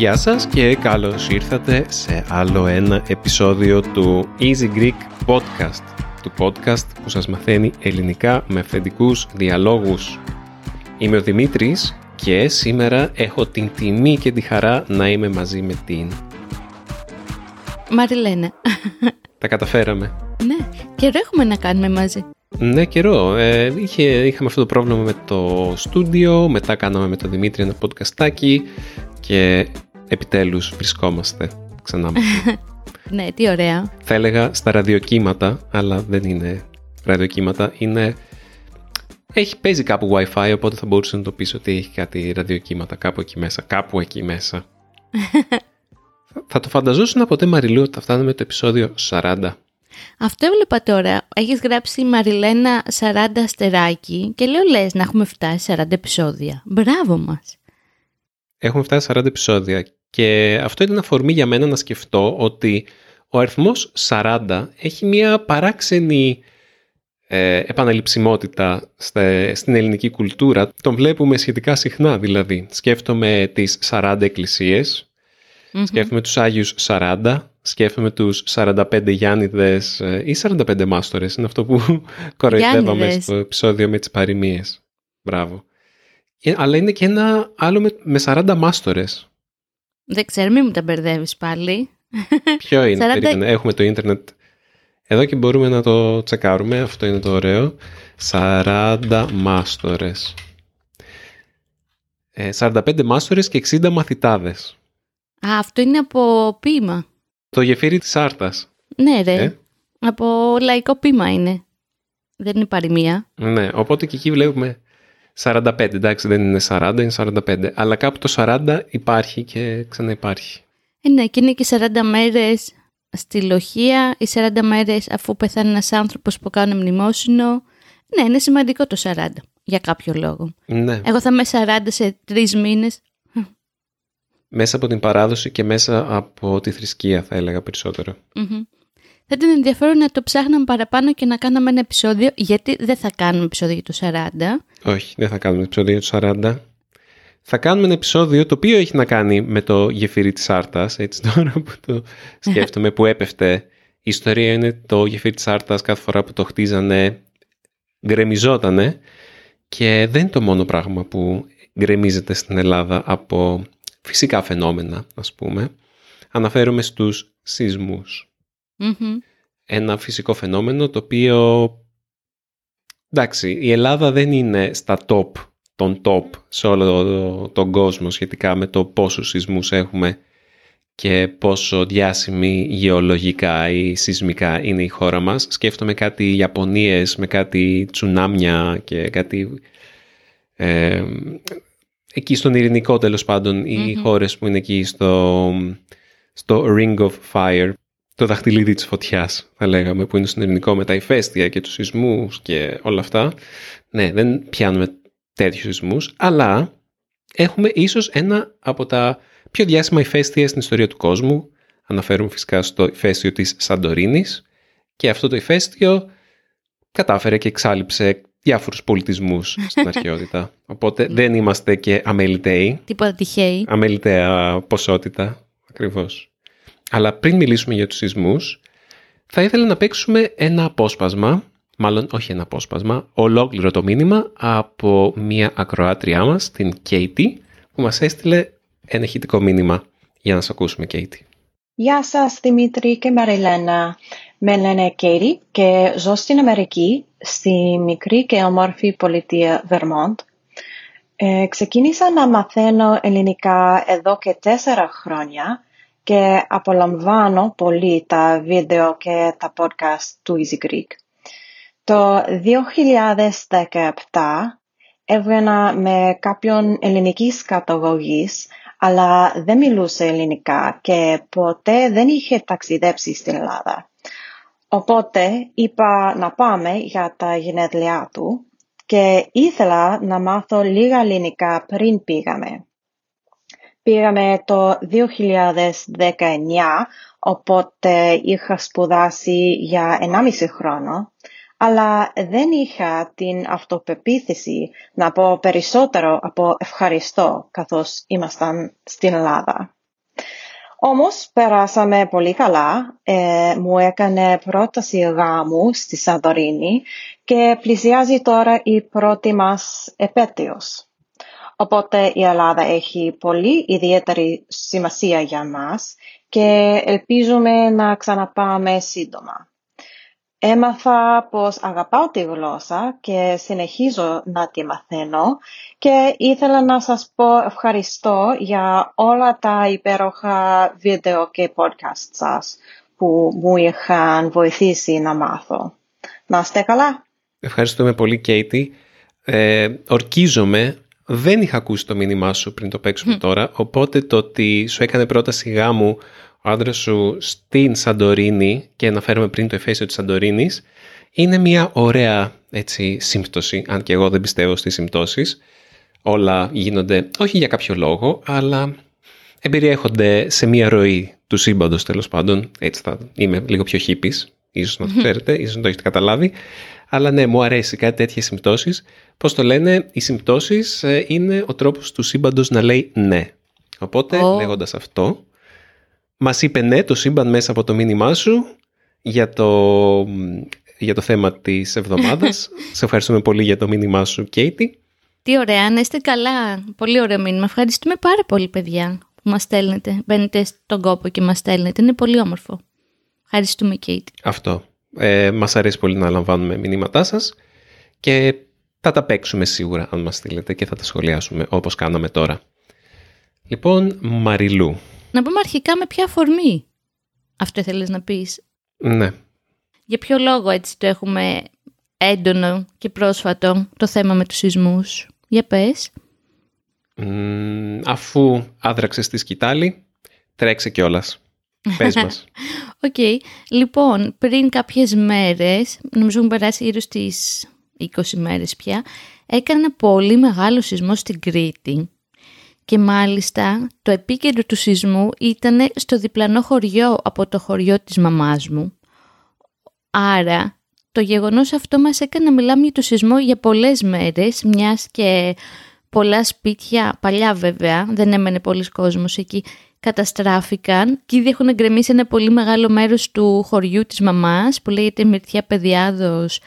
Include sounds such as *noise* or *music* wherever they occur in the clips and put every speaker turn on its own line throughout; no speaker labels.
Γεια σας και καλώς ήρθατε σε άλλο ένα επεισόδιο του Easy Greek Podcast, του podcast που σας μαθαίνει ελληνικά με αυθεντικούς διαλόγους. Είμαι ο Δημήτρης και σήμερα έχω την τιμή και τη χαρά να είμαι μαζί με την...
Μαριλένα.
Τα καταφέραμε.
Ναι, καιρό έχουμε να κάνουμε μαζί.
Ναι, καιρό. Ε, είχε, είχαμε αυτό το πρόβλημα με το στούντιο, μετά κάναμε με τον Δημήτρη ένα podcastάκι και επιτέλους βρισκόμαστε ξανά. *laughs*
ναι, τι ωραία.
Θα έλεγα στα ραδιοκύματα, αλλά δεν είναι ραδιοκύματα, είναι... Έχει, παίζει κάπου Wi-Fi, οπότε θα μπορούσε να το πεις ότι έχει κάτι ραδιοκύματα κάπου εκεί μέσα, κάπου εκεί μέσα. *laughs* θα το φανταζόσουν ποτέ Μαριλού ότι θα φτάνουμε το επεισόδιο 40.
Αυτό έβλεπα τώρα. Έχεις γράψει Μαριλένα 40 αστεράκι και λέω λες να έχουμε φτάσει 40 επεισόδια. Μπράβο μας.
Έχουμε φτάσει 40 επεισόδια και αυτό ήταν αφορμή για μένα να σκεφτώ ότι ο αριθμός 40 έχει μια παράξενη ε, επαναληψιμότητα στην ελληνική κουλτούρα. Τον βλέπουμε σχετικά συχνά δηλαδή. Σκέφτομαι τις 40 εκκλησιες σκέφτομαι τους Άγιους 40, σκέφτομαι τους 45 Γιάννηδες ε, ή 45 Μάστορες. Είναι αυτό που *laughs* κοροϊδεύαμε στο επεισόδιο με τις παροιμίες. Μπράβο. Ε, αλλά είναι και ένα άλλο με, με 40 μάστορες.
Δεν ξέρω, μην μου τα μπερδεύεις πάλι.
Ποιο είναι, 40... περίμενε, έχουμε το ίντερνετ εδώ και μπορούμε να το τσεκάρουμε, αυτό είναι το ωραίο. 40 μάστορες. 45 ε, μάστορες και 60 μαθητάδες.
Α, αυτό είναι από ποίημα.
Το γεφύρι της Άρτας.
Ναι ρε, ε; από λαϊκό ποίημα είναι. Δεν είναι παροιμία.
Ναι, οπότε και εκεί βλέπουμε 45, εντάξει δεν είναι 40, είναι 45. Αλλά κάπου το 40 υπάρχει και ξαναυπάρχει.
Ε, ναι, και είναι και 40 μέρες στη λοχεία, οι 40 μέρες αφού πεθάνει ένας άνθρωπος που κάνει μνημόσυνο. Ναι, είναι σημαντικό το 40 για κάποιο λόγο.
Ναι.
Εγώ θα είμαι 40 σε τρεις μήνες.
Μέσα από την παράδοση και μέσα από τη θρησκεία θα έλεγα
Θα ήταν ενδιαφέρον να το ψάχναμε παραπάνω και να κάναμε ένα επεισόδιο, γιατί δεν θα κάνουμε επεισόδιο για το
40. Όχι, δεν θα κάνουμε επεισόδιο για το 40. Θα κάνουμε ένα επεισόδιο το οποίο έχει να κάνει με το γεφύρι της Άρτας, έτσι *laughs* τώρα που το σκέφτομαι, που έπεφτε. Η ιστορία είναι το γεφύρι της Άρτας κάθε φορά που το χτίζανε γκρεμιζότανε και δεν είναι το μόνο πράγμα που γκρεμίζεται στην Ελλάδα από φυσικά φαινόμενα, ας πούμε. Αναφέρομαι στους σεισμούς ένα φυσικό φαινόμενο το οποίο εντάξει η Ελλάδα δεν είναι στα top των top σε όλο τον κόσμο σχετικά με το πόσους σεισμούς έχουμε και πόσο διάσημη γεωλογικά ή σεισμικά είναι η χώρα μας. Σκέφτομαι κάτι Ιαπωνίες με κάτι τσουνάμια και κάτι... Ε, εκεί στον ειρηνικό τέλος πάντων οι χώρες που είναι εκεί στο, στο Ring of Fire το δαχτυλίδι της φωτιάς, θα λέγαμε, που είναι στον ελληνικό με τα ηφαίστεια και τους σεισμούς και όλα αυτά. Ναι, δεν πιάνουμε τέτοιους σεισμούς, αλλά έχουμε ίσως ένα από τα πιο διάσημα ηφαίστεια στην ιστορία του κόσμου. Αναφέρουμε φυσικά στο ηφαίστειο της Σαντορίνης και αυτό το ηφαίστειο κατάφερε και εξάλληψε διάφορους πολιτισμούς στην *laughs* αρχαιότητα. Οπότε δεν είμαστε και αμεληταίοι.
Τίποτα τυχαίοι.
Αμεληταία ποσότητα, ακριβώς. Αλλά πριν μιλήσουμε για τους σεισμούς, θα ήθελα να παίξουμε ένα απόσπασμα, μάλλον όχι ένα απόσπασμα, ολόκληρο το μήνυμα από μία ακροάτριά μας, την Κέιτι, που μας έστειλε ένα ηχητικό μήνυμα για να σας ακούσουμε, Κέιτι.
Γεια σας, Δημήτρη και Μαριλένα. Με λένε Κέιτι και ζω στην Αμερική, στη μικρή και ομόρφη πολιτεία Βερμόντ. Ε, ξεκίνησα να μαθαίνω ελληνικά εδώ και τέσσερα χρόνια και απολαμβάνω πολύ τα βίντεο και τα podcast του Easy Greek. Το 2017 έβγαινα με κάποιον ελληνικής καταγωγής, αλλά δεν μιλούσε ελληνικά και ποτέ δεν είχε ταξιδέψει στην Ελλάδα. Οπότε είπα να πάμε για τα γενέθλιά του και ήθελα να μάθω λίγα ελληνικά πριν πήγαμε. Πήγαμε το 2019, οπότε είχα σπουδάσει για 1,5 χρόνο, αλλά δεν είχα την αυτοπεποίθηση να πω περισσότερο από ευχαριστώ καθώς ήμασταν στην Ελλάδα. Όμως περάσαμε πολύ καλά. Ε, μου έκανε πρόταση γάμου στη Σαντορίνη και πλησιάζει τώρα η πρώτη μας επέτειος. Οπότε η Ελλάδα έχει πολύ ιδιαίτερη σημασία για μας και ελπίζουμε να ξαναπάμε σύντομα. Έμαθα πως αγαπάω τη γλώσσα και συνεχίζω να τη μαθαίνω και ήθελα να σας πω ευχαριστώ για όλα τα υπέροχα βίντεο και podcast σας που μου είχαν βοηθήσει να μάθω. Να είστε καλά!
Ευχαριστούμε πολύ Κέιτι. Ε, ορκίζομαι, δεν είχα ακούσει το μήνυμά σου πριν το παίξουμε τώρα, οπότε το ότι σου έκανε πρόταση γάμου ο άντρας σου στην Σαντορίνη και αναφέρομαι πριν το εφέσιο της Σαντορίνης είναι μια ωραία έτσι, σύμπτωση, αν και εγώ δεν πιστεύω στις συμπτώσεις. Όλα γίνονται όχι για κάποιο λόγο, αλλά εμπεριέχονται σε μια ροή του σύμπαντος τέλος πάντων. Έτσι θα είμαι λίγο πιο χύπης, ίσως να το ξέρετε, ίσως να το έχετε καταλάβει. Αλλά ναι, μου αρέσει κάτι τέτοιες συμπτώσεις. Πώς το λένε, οι συμπτώσεις ε, είναι ο τρόπος του σύμπαντος να λέει ναι. Οπότε, oh. λέγοντας αυτό, μας είπε ναι το σύμπαν μέσα από το μήνυμά σου για το, για το θέμα της εβδομάδας. *laughs* Σε ευχαριστούμε πολύ για το μήνυμά σου, Κέιτι.
Τι ωραία, να είστε καλά. Πολύ ωραίο μήνυμα. Ευχαριστούμε πάρα πολύ, παιδιά, που μας στέλνετε. Μπαίνετε στον κόπο και μας στέλνετε. Είναι πολύ όμορφο. Ευχαριστούμε, Κέιτι.
Αυτό. Ε, μας αρέσει πολύ να λαμβάνουμε μηνύματά σας και θα τα παίξουμε σίγουρα αν μας στείλετε και θα τα σχολιάσουμε όπως κάναμε τώρα. Λοιπόν, Μαριλού,
να πούμε αρχικά με ποια αφορμή αυτό θέλεις να πεις;
Ναι.
Για ποιο λόγο έτσι το έχουμε έντονο και πρόσφατο το θέμα με τους σεισμούς; Για πες.
αφού άδραξες τη σκυτάλη, τρέξε κιόλας. Πες *laughs* μας.
OK. Okay. Λοιπόν, πριν κάποιες μέρες, νομίζω έχουν περάσει γύρω στις 20 μέρες πια, έκανε ένα πολύ μεγάλο σεισμό στην Κρήτη και μάλιστα το επίκεντρο του σεισμού ήταν στο διπλανό χωριό από το χωριό της μαμάς μου. Άρα το γεγονός αυτό μας έκανε να μιλάμε για το σεισμό για πολλές μέρες, μιας και πολλά σπίτια, παλιά βέβαια, δεν έμενε πολλοί κόσμος εκεί, καταστράφηκαν και ήδη έχουν γκρεμίσει ένα πολύ μεγάλο μέρος του χωριού της μαμάς που λέγεται Μυρτιά Παιδιάδος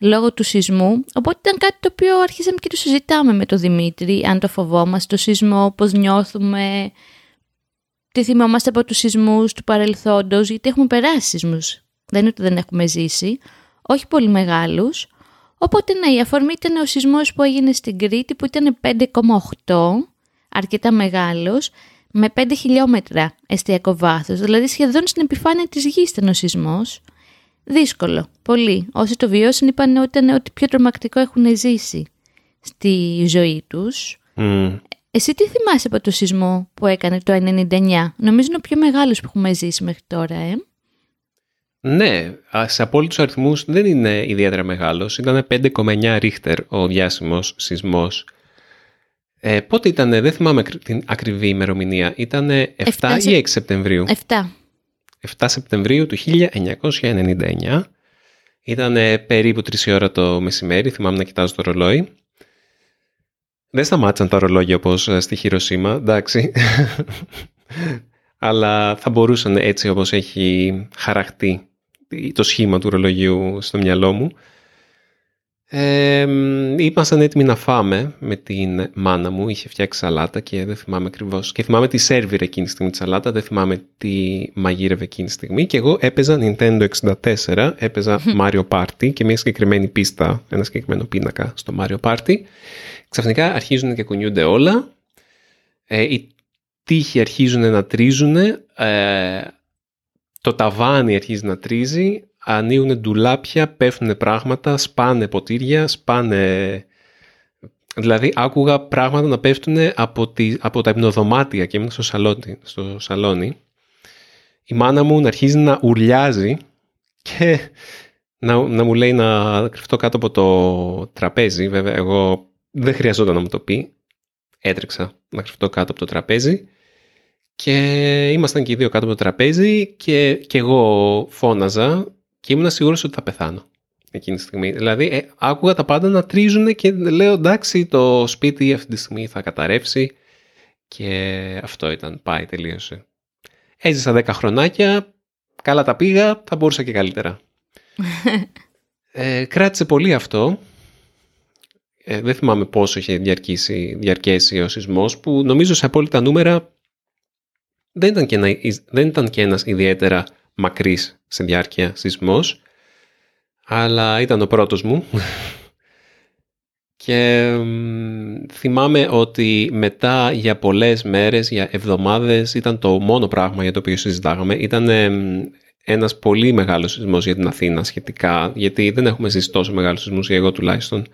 λόγω του σεισμού. Οπότε ήταν κάτι το οποίο αρχίσαμε και το συζητάμε με τον Δημήτρη, αν το φοβόμαστε το σεισμό, πώς νιώθουμε, τι θυμόμαστε από τους σεισμούς του παρελθόντος, γιατί έχουμε περάσει σεισμούς. Δεν είναι ότι δεν έχουμε ζήσει, όχι πολύ μεγάλους. Οπότε ναι, η αφορμή ήταν ο σεισμός που έγινε στην Κρήτη που ήταν 5,8, αρκετά μεγάλος, με 5 χιλιόμετρα εστιακό βάθος, δηλαδή σχεδόν στην επιφάνεια της γης ήταν ο σεισμός. Δύσκολο, πολύ. Όσοι το βιώσαν είπαν ότι ήταν ό,τι πιο τρομακτικό έχουν ζήσει στη ζωή τους. Εσύ τι θυμάσαι από το σεισμό που έκανε το 1999. Νομίζω είναι ο πιο μεγάλος που έχουμε ζήσει μέχρι τώρα, ε.
Ναι, σε απόλυτους αριθμούς δεν είναι ιδιαίτερα μεγάλος. Ήταν 5,9 ρίχτερ ο διάσημος σεισμός. Ε, πότε ήταν, δεν θυμάμαι την ακριβή ημερομηνία, ήταν 7, 7 ή 6 Σεπτεμβρίου;
7.
7 Σεπτεμβρίου του 1999. Ήταν περίπου 3 ώρα το μεσημέρι, θυμάμαι να κοιτάζω το ρολόι. Δεν σταμάτησαν τα ρολόγια όπως ε, στη Χειροσύμα, εντάξει. *laughs* Αλλά θα μπορούσαν έτσι όπως έχει χαραχτεί το σχήμα του ρολογιού στο μυαλό μου ε, ήμασταν έτοιμοι να φάμε με την μάνα μου, είχε φτιάξει σαλάτα και δεν θυμάμαι ακριβώς. Και θυμάμαι τι σερβιρε εκείνη τη στιγμή τη σαλάτα, δεν θυμάμαι τι μαγείρευε εκείνη τη στιγμή. Και εγώ έπαιζα Nintendo 64, έπαιζα Mario Party και μια συγκεκριμένη πίστα, ένα συγκεκριμένο πίνακα στο Mario Party. Ξαφνικά αρχίζουν και κουνιούνται όλα. Ε, οι τείχοι αρχίζουν να τρίζουν. Ε, το ταβάνι αρχίζει να τρίζει ανοίγουν ντουλάπια, πέφτουν πράγματα, σπάνε ποτήρια, σπάνε... Δηλαδή άκουγα πράγματα να πέφτουν από, τη, από τα υπνοδωμάτια και ήμουν στο σαλόνι, στο σαλόνι. Η μάνα μου να αρχίζει να ουρλιάζει και να, να μου λέει να κρυφτώ κάτω από το τραπέζι. Βέβαια εγώ δεν χρειαζόταν να μου το πει. Έτρεξα να κρυφτώ κάτω από το τραπέζι. Και ήμασταν και οι δύο κάτω από το τραπέζι και, και εγώ φώναζα και ήμουν σίγουρος ότι θα πεθάνω εκείνη τη στιγμή. Δηλαδή, ε, άκουγα τα πάντα να τρίζουν και λέω εντάξει, το σπίτι αυτή τη στιγμή θα καταρρεύσει. Και αυτό ήταν, πάει, τελείωσε. Έζησα 10 χρονάκια, καλά τα πήγα, θα μπορούσα και καλύτερα. *laughs* ε, κράτησε πολύ αυτό. Ε, δεν θυμάμαι πόσο είχε διαρκήσει, διαρκέσει ο σεισμός, που νομίζω σε απόλυτα νούμερα δεν ήταν και, ένα, δεν ήταν και ένας ιδιαίτερα μακρύς σε διάρκεια σεισμός, αλλά ήταν ο πρώτος μου. Και θυμάμαι ότι μετά για πολλές μέρες, για εβδομάδες, ήταν το μόνο πράγμα για το οποίο συζητάγαμε. Ήταν ένας πολύ μεγάλος σεισμός για την Αθήνα σχετικά, γιατί δεν έχουμε ζήσει τόσο μεγάλο σεισμούς, εγώ τουλάχιστον.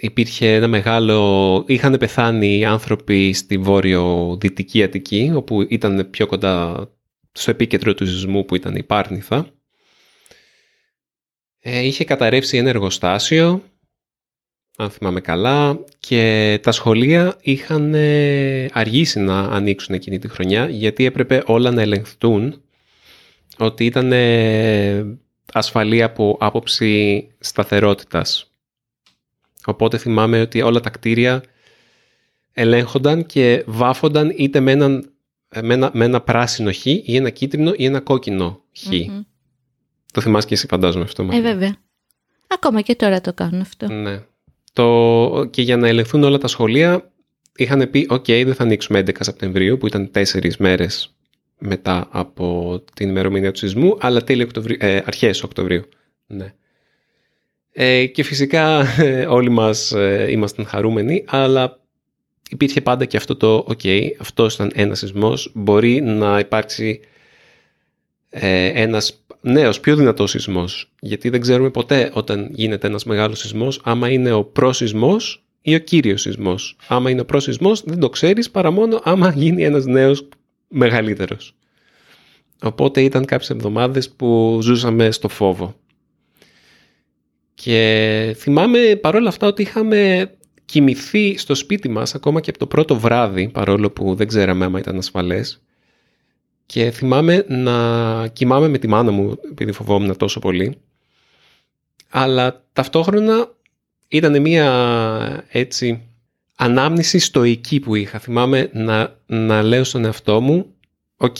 Υπήρχε ένα μεγάλο... Είχαν πεθάνει άνθρωποι στη βόρειο-δυτική Αττική, όπου ήταν πιο κοντά στο επίκεντρο του σεισμού που ήταν η Πάρνηθα. Ε, είχε καταρρεύσει ένα εργοστάσιο, αν θυμάμαι καλά, και τα σχολεία είχαν ε, αργήσει να ανοίξουν εκείνη τη χρονιά, γιατί έπρεπε όλα να ελεγχθούν ότι ήταν ε, ασφαλή από άποψη σταθερότητας. Οπότε θυμάμαι ότι όλα τα κτίρια ελέγχονταν και βάφονταν είτε με, έναν, με, ένα, με ένα πράσινο χ ή ένα κίτρινο ή ένα κόκκινο χ. Το θυμάσαι και εσύ φαντάζομαι αυτό.
Ε, βέβαια. Ακόμα και τώρα το κάνουν αυτό.
Ναι. Το... Και για να ελεγχθούν όλα τα σχολεία είχαν πει «ΟΚ, δεν θα ανοίξουμε 11 Σεπτεμβρίου» που ήταν τέσσερις μέρες μετά από την ημερομηνία του σεισμού, αλλά τέλη Οκτωβρίου, ε, αρχές Οκτωβρίου. Ναι. Ε, και φυσικά ε, όλοι μας ε, ήμασταν χαρούμενοι, αλλά υπήρχε πάντα και αυτό το «ΟΚ, αυτός ήταν ένας σεισμός, μπορεί να υπάρξει ε, ένας νέος, πιο δυνατός σεισμός, γιατί δεν ξέρουμε ποτέ όταν γίνεται ένας μεγάλος σεισμός, άμα είναι ο προσεισμός ή ο κύριος σεισμός. Άμα είναι ο προσεισμός δεν το ξέρεις παρά μόνο άμα γίνει ένας νέος μεγαλύτερος. Οπότε ήταν κάποιες εβδομάδες που ζούσαμε στο φόβο. Και θυμάμαι παρόλα αυτά ότι είχαμε κοιμηθεί στο σπίτι μας ακόμα και από το πρώτο βράδυ, παρόλο που δεν ξέραμε άμα ήταν ασφαλές. Και θυμάμαι να κοιμάμαι με τη μάνα μου, επειδή φοβόμουν τόσο πολύ. Αλλά ταυτόχρονα ήταν μια έτσι ανάμνηση στωική που είχα. Θυμάμαι να, να λέω στον εαυτό μου, οκ,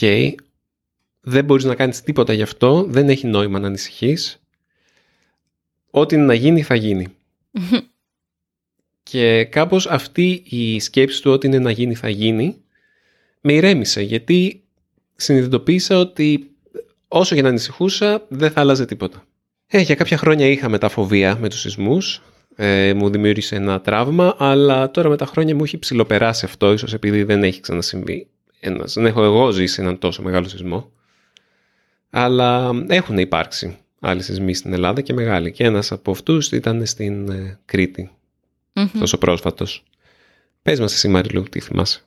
δεν μπορείς να κάνεις τίποτα γι' αυτό, δεν έχει νόημα να ανησυχείς. Ό,τι να γίνει θα γίνει. Και κάπως αυτή η σκέψη του ό,τι είναι να γίνει θα γίνει με ηρέμησε γιατί συνειδητοποίησα ότι όσο και να ανησυχούσα δεν θα άλλαζε τίποτα. Ε, για κάποια χρόνια είχα μετά φοβία με τους σεισμούς, ε, μου δημιούργησε ένα τραύμα, αλλά τώρα με τα χρόνια μου έχει ψηλοπεράσει αυτό, ίσως επειδή δεν έχει ξανασυμβεί ένας. Δεν έχω εγώ ζήσει έναν τόσο μεγάλο σεισμό. Αλλά έχουν υπάρξει άλλοι σεισμοί στην Ελλάδα και μεγάλοι. Και ένας από αυτούς ήταν στην ε, Κρήτη, mm-hmm. τόσο πρόσφατος. Πες μας εσύ Μαριλού, τι θυμάσαι.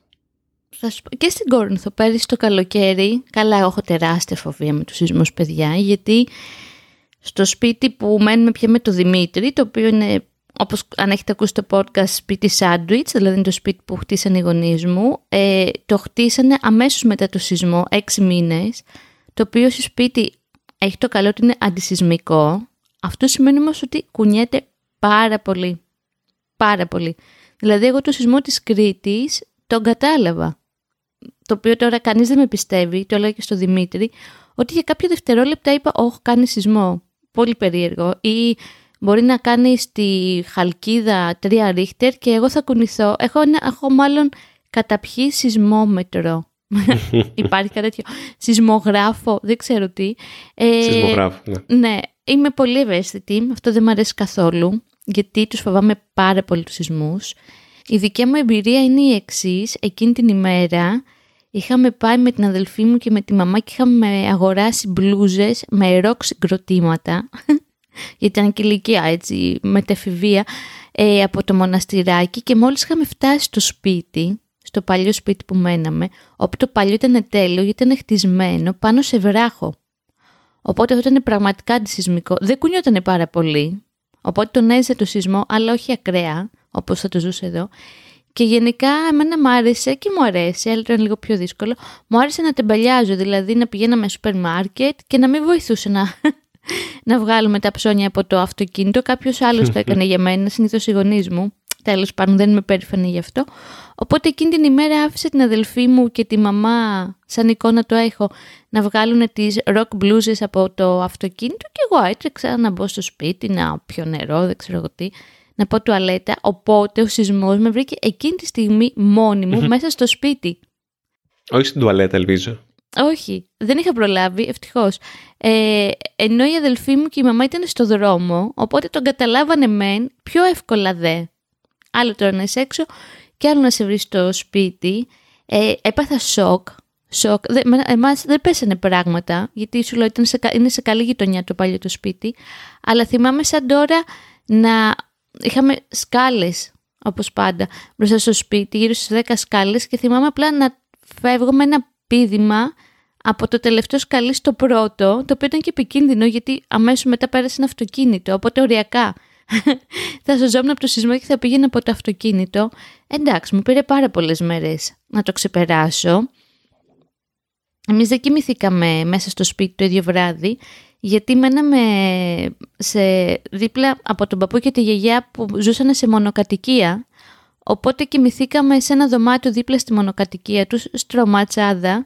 Θα σου πω, και στην Κόρινθο πέρυσι το καλοκαίρι, καλά έχω τεράστια φοβία με τους σεισμούς παιδιά, γιατί στο σπίτι που μένουμε πια με το Δημήτρη, το οποίο είναι όπως αν έχετε ακούσει το podcast σπίτι σάντουιτς, δηλαδή είναι το σπίτι που χτίσανε οι γονείς μου, ε, το χτίσανε αμέσως μετά το σεισμό, έξι μήνες, το οποίο στο σπίτι έχει το καλό ότι είναι αντισυσμικό. Αυτό σημαίνει όμως ότι κουνιέται πάρα πολύ. Πάρα πολύ. Δηλαδή εγώ το σεισμό της Κρήτης τον κατάλαβα. Το οποίο τώρα κανείς δεν με πιστεύει, το έλεγα και στο Δημήτρη, ότι για κάποια δευτερόλεπτα είπα «Όχι, κάνει σεισμό». Πολύ περίεργο. Ή μπορεί να κάνει στη Χαλκίδα τρία ρίχτερ και εγώ θα κουνηθώ. Έχω, έχω μάλλον καταπιεί σεισμόμετρο. *laughs* Υπάρχει κάτι τέτοιο. Σεισμογράφο, δεν ξέρω τι.
Ε, Σεισμογράφο, ναι.
Ναι, είμαι πολύ ευαίσθητη. Αυτό δεν μου αρέσει καθόλου. Γιατί τους φοβάμαι πάρα πολύ τους σεισμούς. Η δική μου εμπειρία είναι η εξής. Εκείνη την ημέρα είχαμε πάει με την αδελφή μου και με τη μαμά και είχαμε αγοράσει μπλούζες με ροκ συγκροτήματα γιατί *laughs* ήταν και ηλικία έτσι, μετεφηβεία, ε, από το μοναστηράκι και μόλις είχαμε φτάσει στο σπίτι, στο παλιό σπίτι που μέναμε, όπου το παλιό ήταν τέλειο γιατί ήταν χτισμένο πάνω σε βράχο. Οπότε αυτό ήταν πραγματικά αντισυσμικό. Δεν κουνιόταν πάρα πολύ, οπότε τον έζησε το σεισμό, αλλά όχι ακραία, όπως θα το ζούσε εδώ. Και γενικά εμένα μου άρεσε και μου αρέσει, αλλά ήταν λίγο πιο δύσκολο. Μου άρεσε να τεμπελιάζω, δηλαδή να πηγαίναμε στο σούπερ μάρκετ και να μην βοηθούσε να *laughs* να βγάλουμε τα ψώνια από το αυτοκίνητο. Κάποιος άλλος το *laughs* έκανε για μένα, συνήθως οι γονείς μου. τέλος πάντων δεν είμαι περήφανη γι' αυτό. Οπότε εκείνη την ημέρα άφησε την αδελφή μου και τη μαμά, σαν εικόνα το έχω, να βγάλουν τις rock blues από το αυτοκίνητο και εγώ έτρεξα να μπω στο σπίτι, να πιω νερό, δεν ξέρω εγώ τι, να πω τουαλέτα. Οπότε ο σεισμός με βρήκε εκείνη τη στιγμή μόνη μου μέσα στο σπίτι.
Όχι στην τουαλέτα, ελπίζω.
Όχι, δεν είχα προλάβει, ευτυχώς. Ε, ενώ η αδελφή μου και η μαμά ήταν στο δρόμο, οπότε τον καταλάβανε μεν, πιο εύκολα δε. Άλλο τώρα να είσαι έξω και άλλο να σε βρεις στο σπίτι. Ε, έπαθα σοκ. Σοκ. Δε, εμάς δεν πέσανε πράγματα, γιατί σου λέω ήταν σε, είναι σε καλή γειτονιά το παλιό το σπίτι. Αλλά θυμάμαι σαν τώρα να είχαμε σκάλες, όπως πάντα, μπροστά στο σπίτι, γύρω στις 10 σκάλες και θυμάμαι απλά να φεύγω με ένα πίδημα από το τελευταίο σκαλί στο πρώτο, το οποίο ήταν και επικίνδυνο γιατί αμέσως μετά πέρασε ένα αυτοκίνητο, οπότε οριακά *laughs* θα σωζόμουν από το σεισμό και θα πήγαινα από το αυτοκίνητο. Εντάξει, μου πήρε πάρα πολλές μέρες να το ξεπεράσω. Εμείς δεν κοιμηθήκαμε μέσα στο σπίτι το ίδιο βράδυ, γιατί μέναμε σε, δίπλα από τον παππού και τη γιαγιά που ζούσαν σε μονοκατοικία, οπότε κοιμηθήκαμε σε ένα δωμάτιο δίπλα στη μονοκατοικία τους, στρωματσάδα.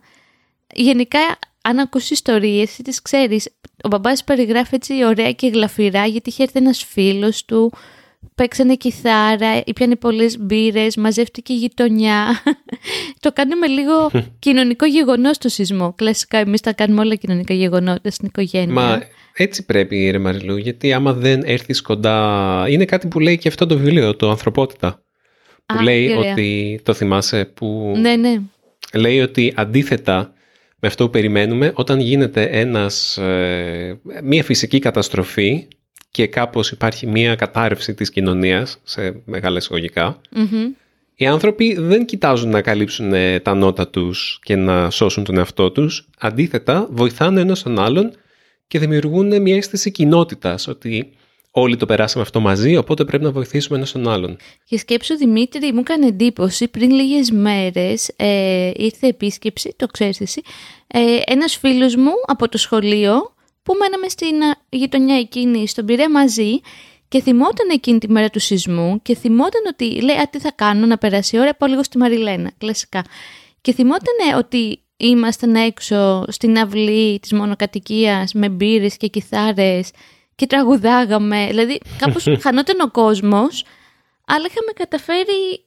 Γενικά, αν ακούσει ιστορίες, τις ξέρεις, ο μπαμπάς περιγράφει έτσι ωραία και γλαφυρά, γιατί είχε έρθει ένας φίλος του, παίξανε κιθάρα, ήπιανε πολλές μπύρες, μαζεύτηκε η γειτονιά. *laughs* το κάνουμε λίγο κοινωνικό γεγονός το σεισμό. Κλασικά εμείς τα κάνουμε όλα κοινωνικά γεγονότα στην οικογένεια.
Μα έτσι πρέπει ρε Μαριλού, γιατί άμα δεν έρθεις κοντά... Είναι κάτι που λέει και αυτό το βιβλίο, το «Ανθρωπότητα». Που λέει ότι, το θυμάσαι, που
ναι, ναι.
λέει ότι αντίθετα με αυτό που περιμένουμε, όταν γίνεται ένας, ε, μια φυσική καταστροφή, και κάπως υπάρχει μία κατάρρευση της κοινωνίας σε μεγάλα οι άνθρωποι δεν κοιτάζουν να καλύψουν ε, τα νότα τους και να σώσουν τον εαυτό τους. Αντίθετα, βοηθάνε ένας τον άλλον και δημιουργούν μια αίσθηση κοινότητας, ότι όλοι το περάσαμε αυτό μαζί, οπότε πρέπει να βοηθήσουμε ένας τον άλλον.
Και σκέψω, Δημήτρη, μου έκανε εντύπωση, πριν λίγες μέρες ε, ήρθε επίσκεψη, το ξέρεις εσύ, ε, ένας φίλος μου από το σχολείο, που μέναμε στην γειτονιά εκείνη στον Πειραιά μαζί και θυμόταν εκείνη τη μέρα του σεισμού και θυμόταν ότι λέει «Α, τι θα κάνω να περάσει η ώρα, πάω λίγο στη Μαριλένα», κλασικά. Και θυμόταν ότι ήμασταν έξω στην αυλή της μονοκατοικίας με μπύρες και κιθάρες και τραγουδάγαμε, δηλαδή κάπως *laughs* χανόταν ο κόσμος, αλλά είχαμε καταφέρει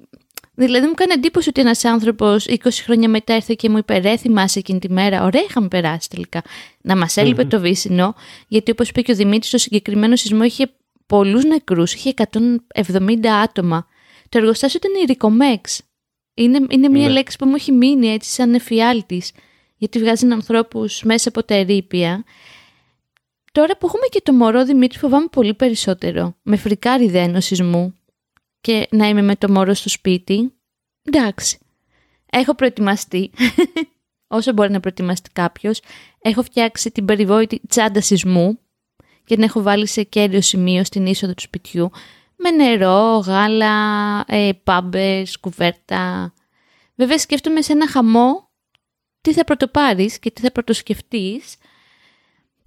Δηλαδή μου κάνει εντύπωση ότι ένας άνθρωπος 20 χρόνια μετά ήρθε και μου είπε θυμάσαι εκείνη τη μέρα. Ωραία είχαμε περάσει τελικά. Να μας ελειπε το βύσινο, γιατί όπως είπε και ο Δημήτρης, το συγκεκριμένο σεισμό είχε πολλούς νεκρούς, είχε 170 άτομα. Το εργοστάσιο ήταν η Ρικομέξ. Είναι, είναι μια ναι. λέξη που μου έχει μείνει έτσι σαν εφιάλτης, γιατί βγάζει ανθρώπους μέσα από τα ερήπια. Τώρα που έχουμε και το μωρό Δημήτρη, φοβάμαι πολύ περισσότερο. Με φρικάρει δε σεισμού και να είμαι με το μωρό στο σπίτι. Εντάξει. Έχω προετοιμαστεί. *laughs* Όσο μπορεί να προετοιμαστεί κάποιος. Έχω φτιάξει την περιβόητη τσάντα σεισμού και την έχω βάλει σε κέριο σημείο στην είσοδο του σπιτιού με νερό, γάλα, ε, πάμπες, κουβέρτα. Βέβαια σκέφτομαι σε ένα χαμό τι θα πρωτοπάρεις και τι θα πρωτοσκεφτείς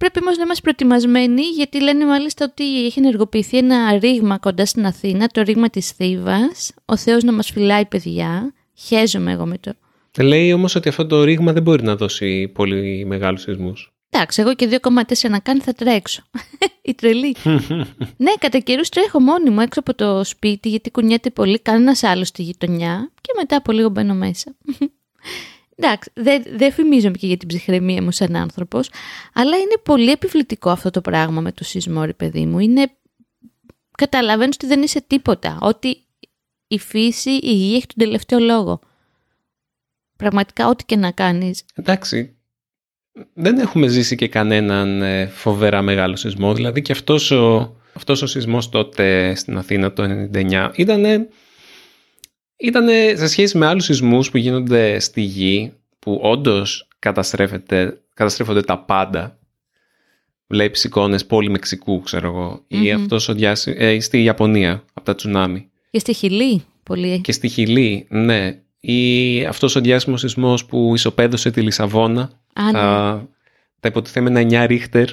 Πρέπει όμως να είμαστε προετοιμασμένοι, γιατί λένε μάλιστα ότι έχει ενεργοποιηθεί ένα ρήγμα κοντά στην Αθήνα, το ρήγμα της Θήβας. Ο Θεός να μας φυλάει, παιδιά. Χαίζομαι εγώ με το.
Λέει όμως ότι αυτό το ρήγμα δεν μπορεί να δώσει πολύ μεγάλους σεισμούς.
Εντάξει, εγώ και 2,4 να κάνει θα τρέξω. *laughs* Η τρελή. *laughs* ναι, κατά καιρούς τρέχω μόνη μου έξω από το σπίτι, γιατί κουνιέται πολύ κανένας άλλος στη γειτονιά και μετά από λίγο μπαίνω μέσα. *laughs* Εντάξει, δεν δε φημίζομαι και για την ψυχραιμία μου σαν άνθρωπος, αλλά είναι πολύ επιβλητικό αυτό το πράγμα με το σεισμό, ρε παιδί μου. Είναι... Καταλαβαίνω ότι δεν είσαι τίποτα, ότι η φύση, η γη έχει τον τελευταίο λόγο. Πραγματικά ό,τι και να κάνεις.
Εντάξει, δεν έχουμε ζήσει και κανέναν ε, φοβερά μεγάλο σεισμό, δηλαδή και αυτός ο, αυτός ο σεισμός τότε στην Αθήνα το 1999 ήταν ήταν σε σχέση με άλλους σεισμούς που γίνονται στη γη, που όντως καταστρέφονται τα πάντα. Βλέπεις εικόνες πόλη Μεξικού, ξέρω εγώ, ή αυτός ο διάση, ε, στη Ιαπωνία, από τα τσουνάμι.
Και στη Χιλή, πολύ.
Και στη Χιλή, ναι. Ή αυτός ο διάσημος σεισμός που ισοπαίδωσε τη Λισαβόνα,
Α, ναι.
τα, τα υποτιθέμενα 9 ρίχτερ.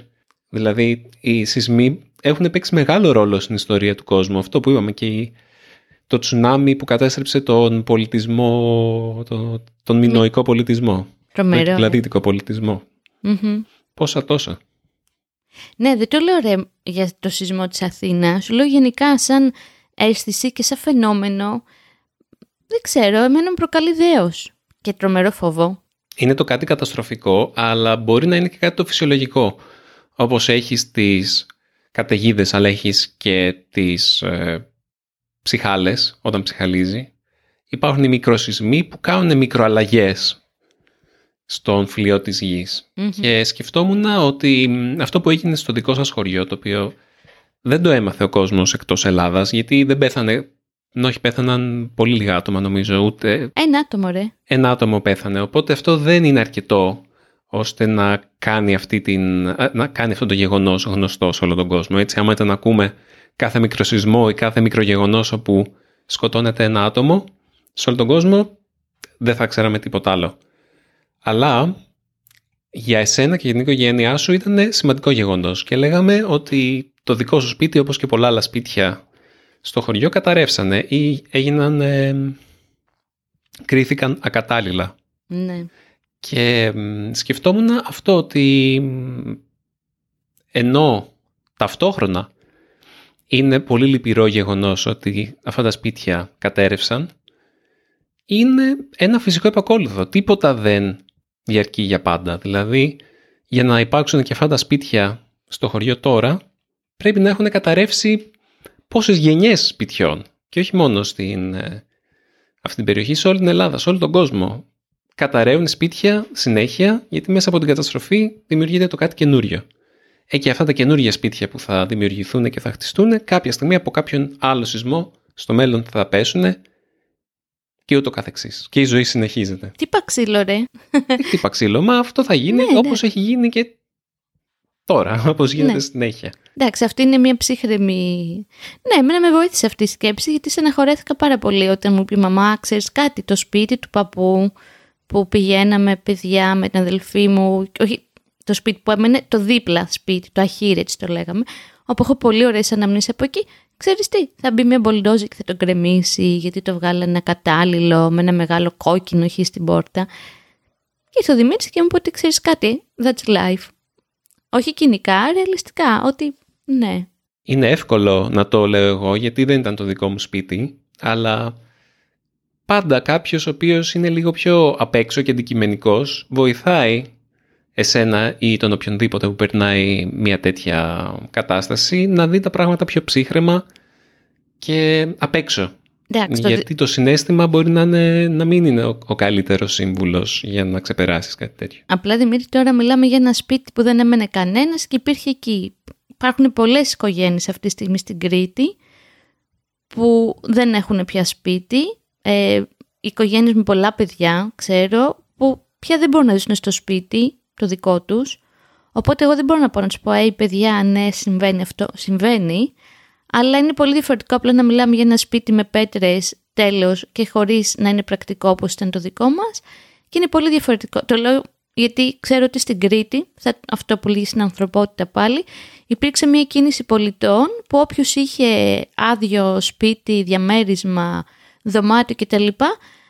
Δηλαδή, οι σεισμοί έχουν παίξει μεγάλο ρόλο στην ιστορία του κόσμου. Αυτό που είπαμε και η το τσουνάμι που κατέστρεψε τον πολιτισμό, το, τον μινοϊκό πολιτισμό.
Τρομερό.
Τον κυκλαδίτικο πολιτισμό.
Μμμ.
Πόσα τόσα.
Ναι, δεν το λέω ρε για το σεισμό της Αθήνας. Σου λέω γενικά σαν αίσθηση και σαν φαινόμενο. Δεν ξέρω, εμένα μου προκαλεί δέος και τρομερό φόβο.
Είναι το κάτι καταστροφικό, αλλά μπορεί να είναι και κάτι το φυσιολογικό. Όπως έχεις τις καταιγίδες, αλλά έχεις και τις ε, ψυχάλες όταν ψυχαλίζει. Υπάρχουν οι μικροσυσμοί που κάνουν μικροαλλαγές στον φλοιό της γης.
Μμμ.
Και σκεφτόμουν ότι μ, αυτό που έγινε στο δικό σας χωριό, το οποίο δεν το έμαθε ο κόσμος εκτός Ελλάδας, γιατί δεν πέθανε, ενώ όχι πέθαναν πολύ λίγα άτομα νομίζω, ούτε
Ένα άτομο ρε.
ένα άτομο πέθανε. Οπότε αυτό δεν είναι αρκετό ώστε να κάνει, αυτή την, α, να κάνει αυτό το γεγονός γνωστό σε όλο τον κόσμο. Έτσι, άμα ήταν να ακούμε κάθε μικροσυσμό ή κάθε μικρογεγονός όπου σκοτώνεται ένα άτομο σε όλο τον κόσμο, δεν θα ξέραμε τίποτα άλλο. Αλλά για εσένα και για την οικογένειά σου ήταν σημαντικό γεγονός και λέγαμε ότι το δικό σου σπίτι όπως και πολλά άλλα σπίτια στο χωριό καταρρεύσανε ή έγιναν, ε, κρίθηκαν ακατάλληλα.
Ναι.
Και μ, σκεφτόμουν αυτό ότι μ, ενώ ταυτόχρονα είναι πολύ λυπηρό γεγονός ότι αυτά τα σπίτια κατέρευσαν, είναι ένα φυσικό επακόλουθο. Τίποτα δεν διαρκεί για πάντα. Δηλαδή, για να υπάρξουν και αυτά τα σπίτια στο χωριό τώρα, πρέπει να έχουν καταρρεύσει πόσες γενιές σπιτιών. Και όχι μόνο στην, ε, αυτή την περιοχή, σε όλη την Ελλάδα, σε όλο τον κόσμο. Καταραίουν σπίτια συνέχεια, γιατί μέσα από την καταστροφή δημιουργείται το κάτι καινούριο. Ε, και αυτά τα καινούργια σπίτια που θα δημιουργηθούν και θα χτιστούν, κάποια στιγμή από κάποιον άλλο σεισμό στο μέλλον θα πέσουν και ούτω καθεξής. Και η ζωή συνεχίζεται.
Τι παξίλο ρε.
Δεν χτύπα ξύλο, μα αυτό θα γίνει
Ναι, ναι.
όπως έχει γίνει και τώρα, όπως γίνεται
Ναι.
συνέχεια.
Εντάξει, αυτή είναι μια ψύχρεμη. Ναι, εμένα με βοήθησε αυτή η σκέψη γιατί στεναχωρέθηκα πάρα πολύ όταν μου πει η μαμά, ξέρεις κάτι, το σπίτι του παππού που πηγαίναμε παιδιά με την αδελφή μου. Όχι, το σπίτι που έμενε, το δίπλα σπίτι, το αχύρι, έτσι το λέγαμε. Όπου έχω πολύ ωραίες αναμνήσεις από εκεί. Ξέρεις τι, θα μπει μια μπολντόζη και θα τον κρεμίσει, γιατί το βγάλανε κατάλληλο με ένα μεγάλο κόκκινο χ στην πόρτα. Και ήρθε ο Δημήτρη και μου είπε ότι ξέρεις κάτι, that's life. Όχι κοινικά, ρεαλιστικά. Ότι ναι.
Είναι εύκολο να το λέω εγώ γιατί δεν ήταν το δικό μου σπίτι, αλλά πάντα κάποιος ο οποίος είναι λίγο πιο απ' έξω και αντικειμενικός βοηθάει εσένα ή τον οποιονδήποτε που περνάει μια τέτοια κατάσταση να δει τα πράγματα πιο ψύχρεμα και απ' έξω.
Εντάξει, το,
Γιατί το συνέστημα μπορεί να, είναι, να μην είναι ο, ο καλύτερος σύμβουλος για να ξεπεράσεις κάτι τέτοιο.
Απλά Δημήτρη τώρα μιλάμε για ένα σπίτι που δεν έμενε κανένας και υπήρχε εκεί. Υπάρχουν πολλές οικογένειες αυτή τη στιγμή στην Κρήτη που δεν έχουν πια σπίτι. Ε, οικογένειες με πολλά παιδιά, ξέρω, που πια δεν μπορούν να ζήσουν στο σπίτι το δικό τους. Οπότε εγώ δεν μπορώ να πω να τους πω, «Ει παιδιά, ναι, συμβαίνει αυτό». Συμβαίνει, αλλά είναι πολύ διαφορετικό απλά να μιλάμε για ένα σπίτι με πέτρες τέλος και χωρίς να είναι πρακτικό όπως ήταν το δικό μας. Και είναι πολύ διαφορετικό. Το λέω γιατί ξέρω ότι στην Κρήτη, θα, αυτό που λέει στην ανθρωπότητα πάλι, υπήρξε μια κίνηση πολιτών που όποιος είχε άδειο σπίτι, διαμέρισμα, δωμάτιο κτλ.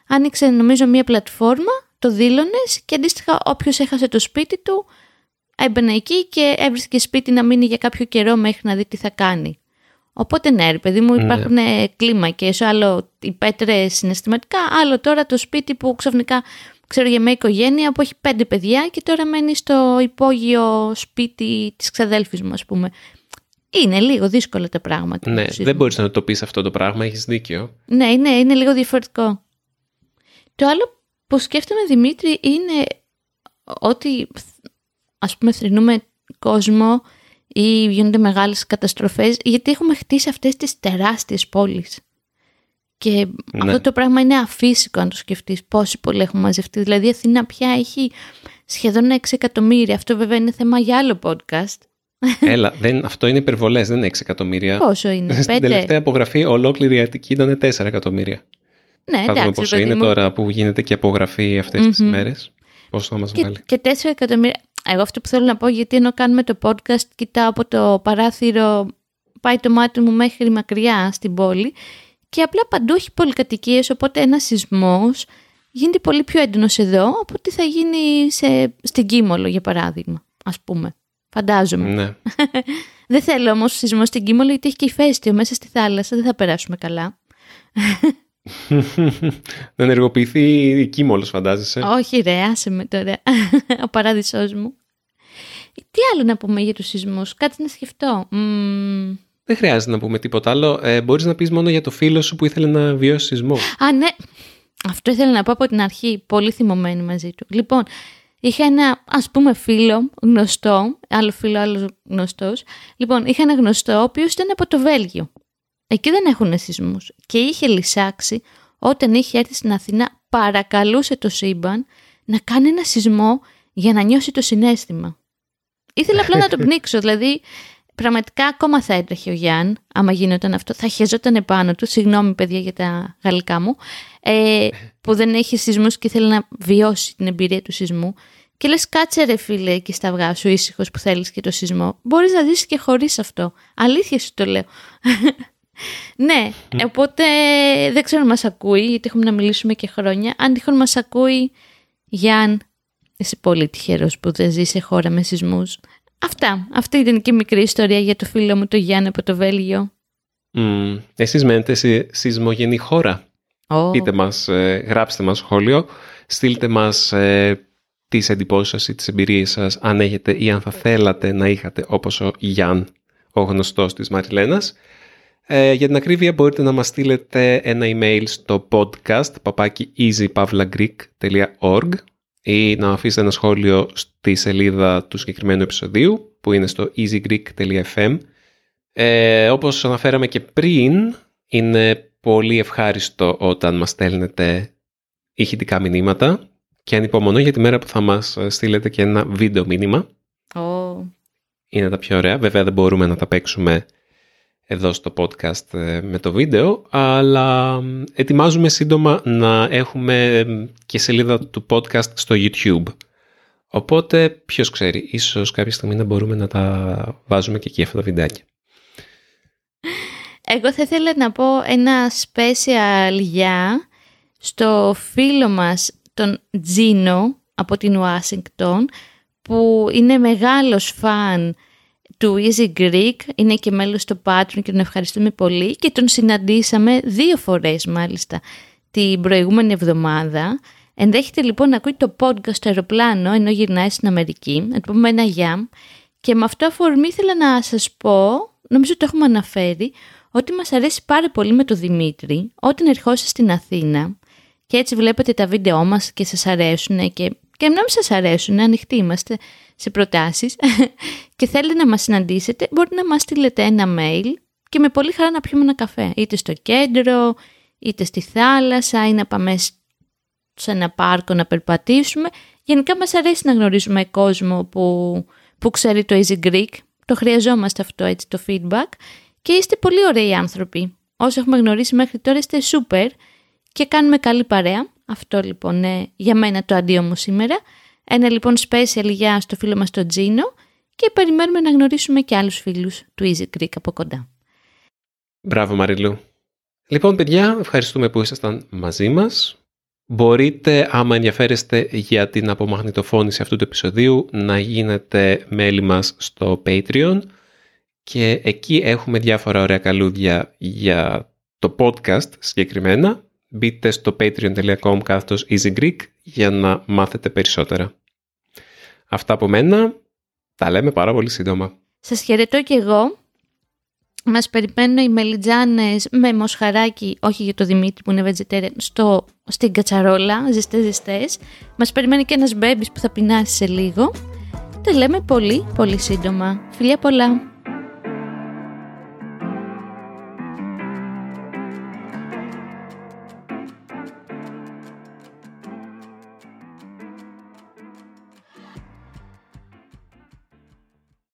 Άνοιξε νομίζω μια πλατφόρμα, το δήλωνες και αντίστοιχα όποιος έχασε το σπίτι του έμπαινε εκεί και έβρισκε σπίτι να μείνει για κάποιο καιρό μέχρι να δει τι θα κάνει. Οπότε ναι, ρε παιδί μου,
Ναι.
υπάρχουν ε, κλίμακες, άλλο οι πέτρες συναισθηματικά, άλλο τώρα το σπίτι που ξαφνικά ξέρω για μια οικογένεια που έχει πέντε παιδιά και τώρα μένει στο υπόγειο σπίτι της ξαδέλφης μου, ας πούμε. Είναι λίγο δύσκολα τα πράγματα.
Ναι,
του σεισμού.
δεν μπορείς να το πεις αυτό το πράγμα, έχεις δίκιο.
Ναι, είναι, είναι λίγο διαφορετικό. Το άλλο που σκέφτομαι, Δημήτρη, είναι ότι ας πούμε θρυνούμε κόσμο ή γίνονται μεγάλες καταστροφές γιατί έχουμε χτίσει αυτές τις τεράστιες πόλεις. Και
Ναι.
αυτό το πράγμα είναι αφύσικο αν το σκεφτείς πόσοι πολλοί έχουν μαζευτεί. Δηλαδή η Αθήνα πια έχει σχεδόν 6 εκατομμύρια. Αυτό βέβαια είναι θέμα για άλλο podcast.
Έλα, δεν, αυτό είναι υπερβολές, δεν είναι 6 εκατομμύρια.
Πόσο είναι,
Στην
5.
τελευταία απογραφή ολόκληρη η Αττική ήταν 4 εκατομμύρια.
Ναι,
Θα δούμε
εντάξει,
πόσο
ρε παιδί
είναι
μου.
τώρα που γίνεται και απογραφή αυτές τις
Μμμ.
μέρες. Πόσο θα μας
Και,
βγάλει.
και 4 εκατομμύρια. Εγώ αυτό που θέλω να πω, γιατί ενώ κάνουμε το podcast, κοιτάω από το παράθυρο, πάει το μάτι μου μέχρι μακριά στην πόλη και απλά παντού έχει πολυκατοικίες, οπότε ένας σεισμός γίνεται πολύ πιο έντονος εδώ από ότι θα γίνει σε, στην Κίμολο για παράδειγμα, ας πούμε. Φαντάζομαι.
Ναι. *laughs*
δεν θέλω όμως σεισμός στην Κίμολο γιατί έχει και ηφαίστειο μέσα στη θάλασσα, δεν θα περάσουμε καλά. *laughs* *laughs*
να ενεργοποιηθεί η Κίμολος φαντάζεσαι.
Όχι ρε, άσε με τώρα. *laughs* Ο παράδεισός μου. Τι άλλο να πούμε για τους σεισμούς, κάτι να σκεφτώ.
Δεν χρειάζεται να πούμε τίποτα άλλο. Ε, μπορείς να πεις μόνο για το φίλο σου που ήθελε να βιώσει σεισμό.
Α, ναι. Αυτό ήθελα να πω από την αρχή. Πολύ θυμωμένη μαζί του. Λοιπόν, είχα ένα ας πούμε φίλο γνωστό, άλλο φίλο, άλλος γνωστός. Λοιπόν, είχα ένα γνωστό, ο οποίος ήταν από το Βέλγιο. Εκεί δεν έχουν σεισμούς. Και είχε λυσάξει όταν είχε έρθει στην Αθήνα, παρακαλούσε το σύμπαν να κάνει ένα σεισμό για να νιώσει το συνέστημα. Ήθελα απλά να το *laughs* πνίξω, δηλαδή πραγματικά ακόμα θα έτρεχε ο Γιάν, άμα γίνονταν αυτό, θα χεζόταν επάνω του, συγγνώμη παιδιά για τα γαλλικά μου, ε, που δεν έχει σεισμούς και θέλει να βιώσει την εμπειρία του σεισμού. Και λες κάτσε ρε φίλε εκεί στα αυγά σου ήσυχος που θέλεις και το σεισμό. Μπορείς να δεις και χωρίς αυτό. Αλήθεια σου το λέω. Ναι, οπότε δεν ξέρω αν μας ακούει, γιατί έχουμε να μιλήσουμε και χρόνια. Αν τυχόν μας ακούει, Γιάν, είσαι πολύ τυχερός που δεν ζεις σε χώρα με σεισμούς. Αυτά. Αυτή ήταν και μικρή ιστορία για το φίλο μου το Γιάννη από το Βέλγιο.
Mm, εσείς μένετε σε σεισμογενή χώρα. Oh. Πείτε μας, ε, γράψτε μας σχόλιο, στείλτε μας ε, τις εντυπώσεις σας ή τις εμπειρίες σας, αν έχετε ή αν θα θέλατε να είχατε όπως ο Γιάν, ο γνωστός της Μαριλένας. Ε, για την ακρίβεια μπορείτε να μας στείλετε ένα email στο podcast papaki easypavlagreek.org ή να αφήσετε ένα σχόλιο στη σελίδα του συγκεκριμένου επεισοδίου που είναι στο easygreek.fm. Ε, όπως αναφέραμε και πριν, είναι πολύ ευχάριστο όταν μας στέλνετε ηχητικά μηνύματα και ανυπομονώ για τη μέρα που θα μας στείλετε και ένα βίντεο μήνυμα.
Oh.
Είναι τα πιο ωραία. Βέβαια δεν μπορούμε να τα παίξουμε εδώ στο podcast ε, με το βίντεο, αλλά ετοιμάζουμε σύντομα να έχουμε και σελίδα του podcast στο YouTube. Οπότε, ποιος ξέρει, ίσως κάποια στιγμή να μπορούμε να τα βάζουμε και εκεί αυτά τα βιντεάκια.
Εγώ θα ήθελα να πω ένα special για στο φίλο μας τον Τζίνο από την Ουάσιγκτον που είναι μεγάλος φαν του Easy Greek, είναι και μέλος στο Patreon και τον ευχαριστούμε πολύ και τον συναντήσαμε δύο φορές μάλιστα την προηγούμενη εβδομάδα. Ενδέχεται λοιπόν να ακούει το podcast στο αεροπλάνο ενώ γυρνάει στην Αμερική, να του πούμε ένα γεια και με αυτό αφορμή ήθελα να σας πω, νομίζω το έχουμε αναφέρει, ότι μας αρέσει πάρα πολύ με τον Δημήτρη όταν ερχόσαστε στην Αθήνα. Και έτσι βλέπετε τα βίντεό μας και σας αρέσουν και, και να μην σας αρέσουν, ανοιχτοί είμαστε σε προτάσεις *laughs* και θέλετε να μας συναντήσετε, μπορείτε να μας στείλετε ένα mail και με πολύ χαρά να πιούμε ένα καφέ, είτε στο κέντρο, είτε στη θάλασσα ή να πάμε σε ένα πάρκο να περπατήσουμε. Γενικά μας αρέσει να γνωρίζουμε κόσμο που, που ξέρει το Easy Greek, το χρειαζόμαστε αυτό έτσι το feedback και είστε πολύ ωραίοι άνθρωποι. Όσοι έχουμε γνωρίσει μέχρι τώρα είστε super και κάνουμε καλή παρέα. Αυτό λοιπόν είναι για μένα το αντίο μου σήμερα. Ένα λοιπόν special για στο φίλο μας τον Τζίνο και περιμένουμε να γνωρίσουμε και άλλους φίλους του Easy Greek από κοντά.
Μπράβο Μαριλού. Λοιπόν παιδιά, ευχαριστούμε που ήσασταν μαζί μας. Μπορείτε, άμα ενδιαφέρεστε για την απομαγνητοφώνηση αυτού του επεισοδίου, να γίνετε μέλη μας στο Patreon και εκεί έχουμε διάφορα ωραία καλούδια για το podcast συγκεκριμένα. Μπείτε στο patreon.com κάθετος easygreek για να μάθετε περισσότερα. Αυτά από μένα. Τα λέμε πάρα πολύ σύντομα.
Σας χαιρετώ και εγώ. Μας περιμένουν οι μελιτζάνες με μοσχαράκι, όχι για το Δημήτρη που είναι vegetarian, στο, στην κατσαρόλα, ζεστές ζεστές. Μας περιμένει και ένας μπέμπις που θα πεινάσει σε λίγο. Τα λέμε πολύ πολύ σύντομα. Φιλιά πολλά.